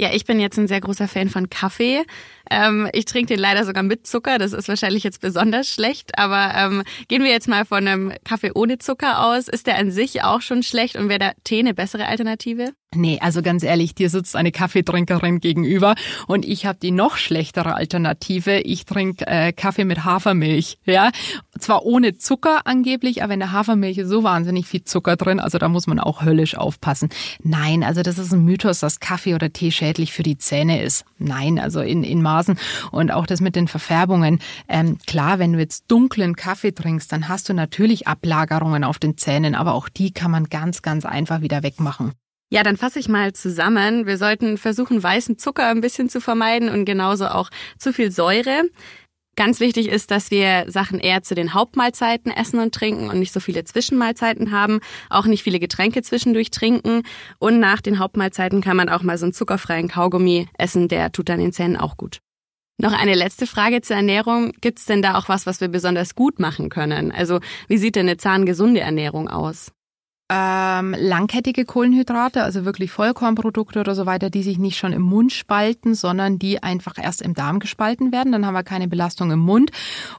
Ja, ich bin jetzt ein sehr großer Fan von Kaffee. Ähm, ich trinke den leider sogar mit Zucker. Das ist wahrscheinlich jetzt besonders schlecht. Aber ähm, gehen wir jetzt mal von einem Kaffee ohne Zucker aus. Ist der an sich auch schon schlecht und wäre der Tee eine bessere Alternative? Nee, also ganz ehrlich, dir sitzt eine Kaffeetrinkerin gegenüber und ich habe die noch schlechtere Alternative. Ich trinke äh, Kaffee mit Hafermilch, ja. Zwar ohne Zucker angeblich, aber in der Hafermilch ist so wahnsinnig viel Zucker drin, also da muss man auch höllisch aufpassen. Nein, also das ist ein Mythos, dass Kaffee oder Tee schädlich für die Zähne ist. Nein, also in, in Maßen und auch das mit den Verfärbungen. Ähm, klar, wenn du jetzt dunklen Kaffee trinkst, dann hast du natürlich Ablagerungen auf den Zähnen, aber auch die kann man ganz, ganz einfach wieder wegmachen. Ja, dann fasse ich mal zusammen. Wir sollten versuchen, weißen Zucker ein bisschen zu vermeiden und genauso auch zu viel Säure. Ganz wichtig ist, dass wir Sachen eher zu den Hauptmahlzeiten essen und trinken und nicht so viele Zwischenmahlzeiten haben, auch nicht viele Getränke zwischendurch trinken. Und nach den Hauptmahlzeiten kann man auch mal so einen zuckerfreien Kaugummi essen, der tut dann den Zähnen auch gut. Noch eine letzte Frage zur Ernährung. Gibt es denn da auch was, was wir besonders gut machen können? Also wie sieht denn eine zahngesunde Ernährung aus? Ähm, langkettige Kohlenhydrate, also wirklich Vollkornprodukte oder so weiter, die sich nicht schon im Mund spalten, sondern die einfach erst im Darm gespalten werden. Dann haben wir keine Belastung im Mund.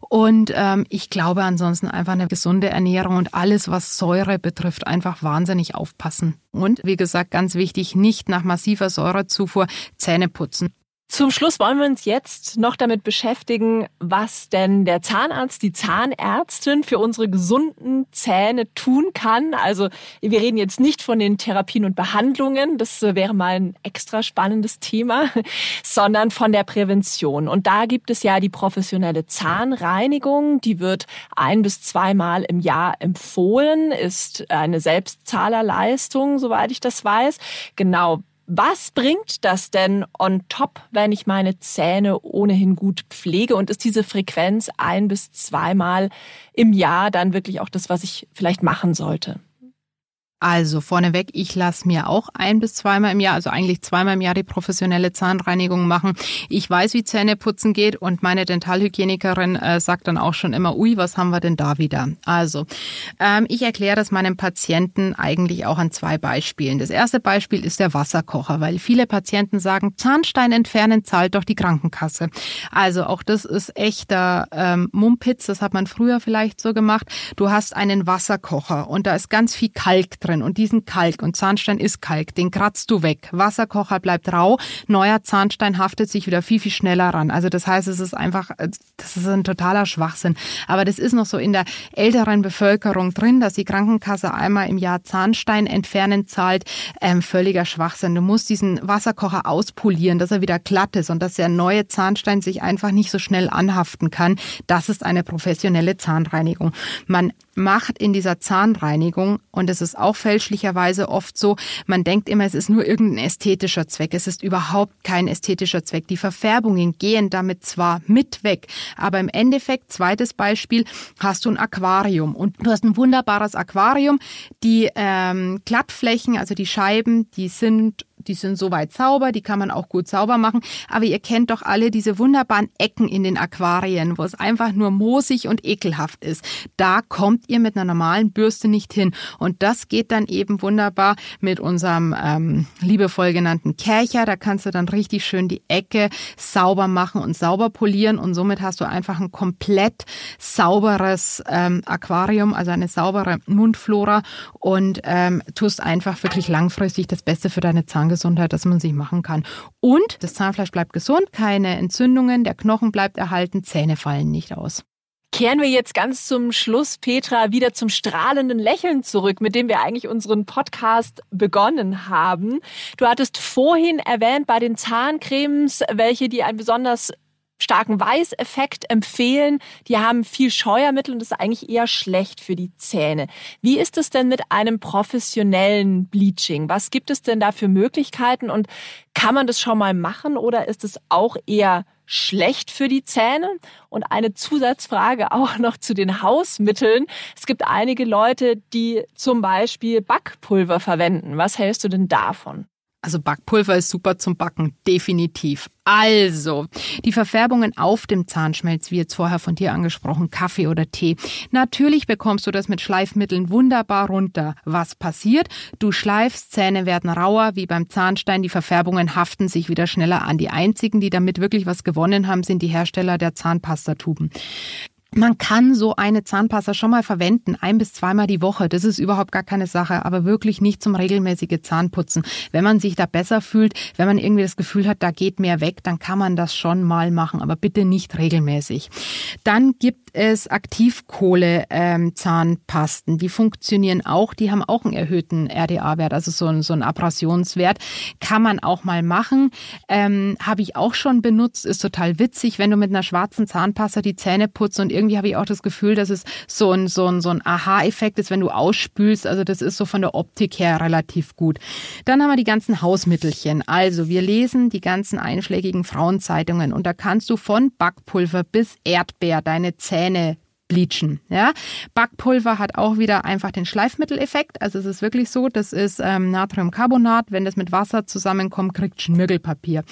Und ähm, ich glaube ansonsten einfach eine gesunde Ernährung und alles, was Säure betrifft, einfach wahnsinnig aufpassen. Und wie gesagt, ganz wichtig, nicht nach massiver Säurezufuhr Zähne putzen. Zum Schluss wollen wir uns jetzt noch damit beschäftigen, was denn der Zahnarzt, die Zahnärztin für unsere gesunden Zähne tun kann. Also wir reden jetzt nicht von den Therapien und Behandlungen, das wäre mal ein extra spannendes Thema, sondern von der Prävention. Und da gibt es ja die professionelle Zahnreinigung, die wird ein bis zweimal im Jahr empfohlen, ist eine Selbstzahlerleistung, soweit ich das weiß. Genau Was bringt das denn on top, wenn ich meine Zähne ohnehin gut pflege? Und ist diese Frequenz ein bis zweimal im Jahr dann wirklich auch das, was ich vielleicht machen sollte? Also vorneweg, ich lasse mir auch ein bis zweimal im Jahr, also eigentlich zweimal im Jahr die professionelle Zahnreinigung machen. Ich weiß, wie Zähneputzen geht und meine Dentalhygienikerin äh, sagt dann auch schon immer, ui, was haben wir denn da wieder? Also ähm, ich erkläre das meinem Patienten eigentlich auch an zwei Beispielen. Das erste Beispiel ist der Wasserkocher, weil viele Patienten sagen, Zahnstein entfernen zahlt doch die Krankenkasse. Also auch das ist echter ähm, Mumpitz, das hat man früher vielleicht so gemacht. Du hast einen Wasserkocher und da ist ganz viel Kalk drin drin und diesen Kalk und Zahnstein ist Kalk, den kratzt du weg. Wasserkocher bleibt rau, neuer Zahnstein haftet sich wieder viel, viel schneller ran. Also das heißt, es ist einfach, das ist ein totaler Schwachsinn. Aber das ist noch so in der älteren Bevölkerung drin, dass die Krankenkasse einmal im Jahr Zahnstein entfernen zahlt. Ähm, völliger Schwachsinn. Du musst diesen Wasserkocher auspolieren, dass er wieder glatt ist und dass der neue Zahnstein sich einfach nicht so schnell anhaften kann. Das ist eine professionelle Zahnreinigung. Man macht in dieser Zahnreinigung, und es ist auch fälschlicherweise oft so, man denkt immer, es ist nur irgendein ästhetischer Zweck. Es ist überhaupt kein ästhetischer Zweck. Die Verfärbungen gehen damit zwar mit weg, aber im Endeffekt, zweites Beispiel, hast du ein Aquarium und du hast ein wunderbares Aquarium. Die ähm, Glattflächen, also die Scheiben, die sind die sind soweit sauber, die kann man auch gut sauber machen. Aber ihr kennt doch alle diese wunderbaren Ecken in den Aquarien, wo es einfach nur moosig und ekelhaft ist. Da kommt ihr mit einer normalen Bürste nicht hin. Und das geht dann eben wunderbar mit unserem ähm, liebevoll genannten Kercher. Da kannst du dann richtig schön die Ecke sauber machen und sauber polieren. Und somit hast du einfach ein komplett sauberes ähm, Aquarium, also eine saubere Mundflora und ähm, tust einfach wirklich langfristig das Beste für deine Zahn Zahngesundheit, das man sich machen kann. Und das Zahnfleisch bleibt gesund, keine Entzündungen, der Knochen bleibt erhalten, Zähne fallen nicht aus. Kehren wir jetzt ganz zum Schluss, Petra, wieder zum strahlenden Lächeln zurück, mit dem wir eigentlich unseren Podcast begonnen haben. Du hattest vorhin erwähnt bei den Zahncremes, welche die ein besonders starken Weißeffekt empfehlen. Die haben viel Scheuermittel und das ist eigentlich eher schlecht für die Zähne. Wie ist es denn mit einem professionellen Bleaching? Was gibt es denn da für Möglichkeiten und kann man das schon mal machen oder ist es auch eher schlecht für die Zähne? Und eine Zusatzfrage auch noch zu den Hausmitteln. Es gibt einige Leute, die zum Beispiel Backpulver verwenden. Was hältst du denn davon? Also Backpulver ist super zum Backen, definitiv. Also, die Verfärbungen auf dem Zahnschmelz, wie jetzt vorher von dir angesprochen, Kaffee oder Tee. Natürlich bekommst du das mit Schleifmitteln wunderbar runter. Was passiert? Du schleifst, Zähne werden rauer, wie beim Zahnstein, die Verfärbungen haften sich wieder schneller an. Die einzigen, die damit wirklich was gewonnen haben, sind die Hersteller der Zahnpastatuben. Man kann so eine Zahnpasta schon mal verwenden, ein bis zweimal die Woche. Das ist überhaupt gar keine Sache, aber wirklich nicht zum regelmäßigen Zahnputzen. Wenn man sich da besser fühlt, wenn man irgendwie das Gefühl hat, da geht mehr weg, dann kann man das schon mal machen, aber bitte nicht regelmäßig. Dann gibt es Aktivkohle-Zahnpasten. Ähm, die funktionieren auch, die haben auch einen erhöhten RDA-Wert, also so ein, so ein Abrasionswert. Kann man auch mal machen. Ähm, Habe ich auch schon benutzt, ist total witzig, wenn du mit einer schwarzen Zahnpasta die Zähne putzt und irgendwie habe ich auch das Gefühl, dass es so ein, so ein, so ein Aha-Effekt ist, wenn du ausspülst. Also das ist so von der Optik her relativ gut. Dann haben wir die ganzen Hausmittelchen. Also wir lesen die ganzen einschlägigen Frauenzeitungen und da kannst du von Backpulver bis Erdbeer deine Zähne bleachen. Ja? Backpulver hat auch wieder einfach den Schleifmitteleffekt. Also es ist wirklich so, das ist ähm, Natriumcarbonat. Wenn das mit Wasser zusammenkommt, kriegt Schmirgelpapier.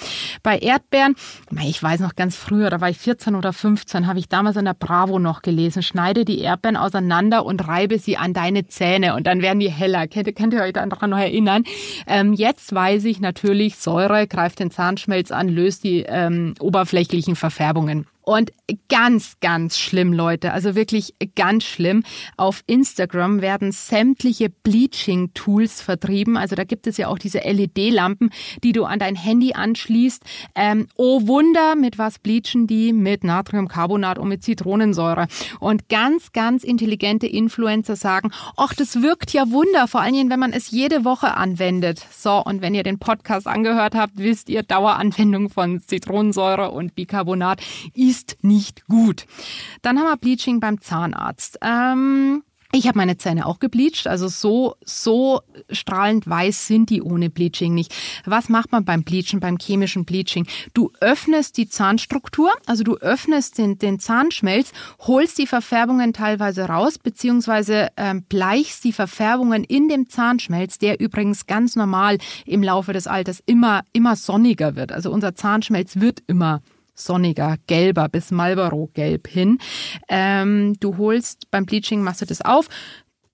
Bei Erdbeeren, ich weiß noch ganz früher, da war ich 14 oder 15, habe ich damals in der Bravo noch gelesen, schneide die Erdbeeren auseinander und reibe sie an deine Zähne und dann werden die heller. Könnt, könnt ihr euch daran noch erinnern? Ähm, jetzt weiß ich natürlich, Säure greift den Zahnschmelz an, löst die ähm, oberflächlichen Verfärbungen. Und ganz, ganz schlimm, Leute, also wirklich ganz schlimm. Auf Instagram werden sämtliche Bleaching-Tools vertrieben. Also da gibt es ja auch diese LED-Lampen, die du an dein Handy anschließt. Ähm, oh Wunder, mit was bleachen die? Mit Natriumcarbonat und mit Zitronensäure. Und ganz, ganz intelligente Influencer sagen, ach, das wirkt ja Wunder, vor allen Dingen, wenn man es jede Woche anwendet. So, und wenn ihr den Podcast angehört habt, wisst ihr, Daueranwendung von Zitronensäure und Bicarbonat ist ist nicht gut. Dann haben wir Bleaching beim Zahnarzt. Ähm, Ich habe meine Zähne auch gebleached, also so so strahlend weiß sind die ohne Bleaching nicht. Was macht man beim Bleachen, beim chemischen Bleaching? Du öffnest die Zahnstruktur, also du öffnest den, den Zahnschmelz, holst die Verfärbungen teilweise raus, beziehungsweise ähm, bleichst die Verfärbungen in dem Zahnschmelz, der übrigens ganz normal im Laufe des Alters immer immer sonniger wird. Also unser Zahnschmelz wird immer sonniger, gelber bis Marlboro-gelb hin. Ähm, du holst beim Bleaching, machst du das auf,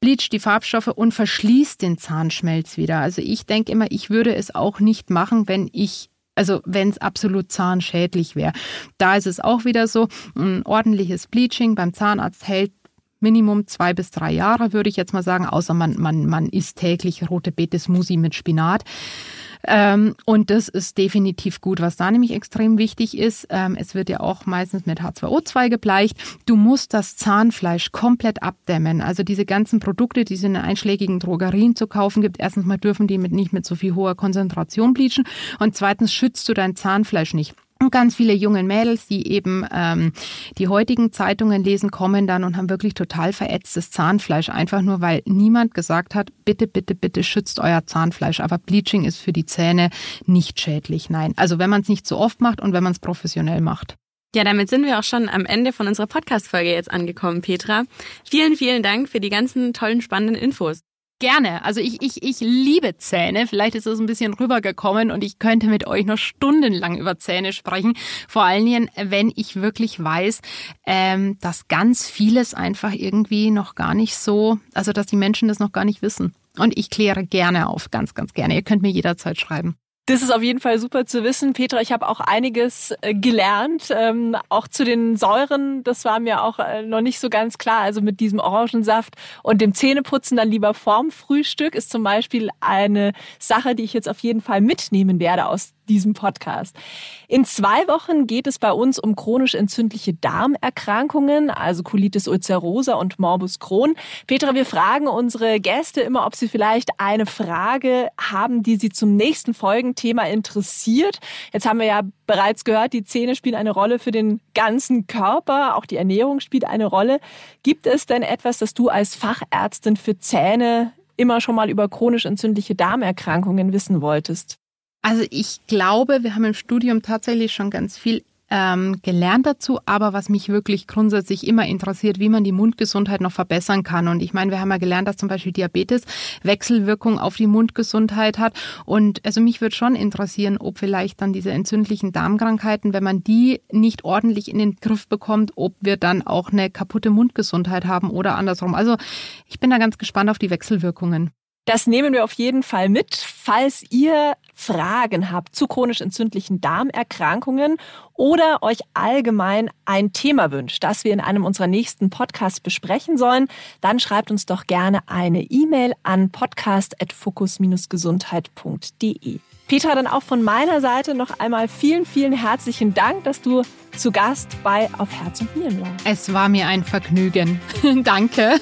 bleach die Farbstoffe und verschließt den Zahnschmelz wieder. Also ich denke immer, ich würde es auch nicht machen, wenn ich also wenn es absolut zahnschädlich wäre. Da ist es auch wieder so, ein ordentliches Bleaching beim Zahnarzt hält Minimum zwei bis drei Jahre, würde ich jetzt mal sagen, außer man, man, man isst täglich rote Beete Smoothie mit Spinat. Ähm, und das ist definitiv gut. Was da nämlich extrem wichtig ist, ähm, es wird ja auch meistens mit H2O2 gebleicht. Du musst das Zahnfleisch komplett abdämmen. Also diese ganzen Produkte, die es in den einschlägigen Drogerien zu kaufen gibt, erstens mal dürfen die mit nicht mit so viel hoher Konzentration bleachen und zweitens schützt du dein Zahnfleisch nicht. Und ganz viele junge Mädels, die eben ähm, die heutigen Zeitungen lesen, kommen dann und haben wirklich total verätztes Zahnfleisch, einfach nur weil niemand gesagt hat, bitte, bitte, bitte schützt euer Zahnfleisch. Aber Bleaching ist für die Zähne nicht schädlich. Nein. Also wenn man es nicht so oft macht und wenn man es professionell macht. Ja, damit sind wir auch schon am Ende von unserer Podcast-Folge jetzt angekommen, Petra. Vielen, vielen Dank für die ganzen tollen, spannenden Infos. Gerne. Also ich, ich, ich liebe Zähne. Vielleicht ist es ein bisschen rübergekommen und ich könnte mit euch noch stundenlang über Zähne sprechen. Vor allen Dingen, wenn ich wirklich weiß, ähm, dass ganz vieles einfach irgendwie noch gar nicht so, also dass die Menschen das noch gar nicht wissen. Und ich kläre gerne auf, ganz, ganz gerne. Ihr könnt mir jederzeit schreiben. Das ist auf jeden Fall super zu wissen. Petra, ich habe auch einiges äh, gelernt, ähm, auch zu den Säuren. Das war mir auch äh, noch nicht so ganz klar. Also mit diesem Orangensaft und dem Zähneputzen dann lieber vorm Frühstück ist zum Beispiel eine Sache, die ich jetzt auf jeden Fall mitnehmen werde aus diesem Podcast. In zwei Wochen geht es bei uns um chronisch entzündliche Darmerkrankungen, also Colitis ulcerosa und Morbus Crohn. Petra, wir fragen unsere Gäste immer, ob sie vielleicht eine Frage haben, die sie zum nächsten Folgenthema interessiert. Jetzt haben wir ja bereits gehört, die Zähne spielen eine Rolle für den ganzen Körper, auch die Ernährung spielt eine Rolle. Gibt es denn etwas, das du als Fachärztin für Zähne immer schon mal über chronisch entzündliche Darmerkrankungen wissen wolltest? Also ich glaube, wir haben im Studium tatsächlich schon ganz viel ähm, gelernt dazu, aber was mich wirklich grundsätzlich immer interessiert, wie man die Mundgesundheit noch verbessern kann. Und ich meine, wir haben ja gelernt, dass zum Beispiel Diabetes Wechselwirkung auf die Mundgesundheit hat. Und also mich würde schon interessieren, ob vielleicht dann diese entzündlichen Darmkrankheiten, wenn man die nicht ordentlich in den Griff bekommt, ob wir dann auch eine kaputte Mundgesundheit haben oder andersrum. Also ich bin da ganz gespannt auf die Wechselwirkungen. Das nehmen wir auf jeden Fall mit. Falls ihr Fragen habt zu chronisch entzündlichen Darmerkrankungen oder euch allgemein ein Thema wünscht, das wir in einem unserer nächsten Podcasts besprechen sollen, dann schreibt uns doch gerne eine E-Mail an podcast.fokus-gesundheit.de. Petra, dann auch von meiner Seite noch einmal vielen, vielen herzlichen Dank, dass du zu Gast bei Auf Herz und Nieren warst. Es war mir ein Vergnügen. Danke.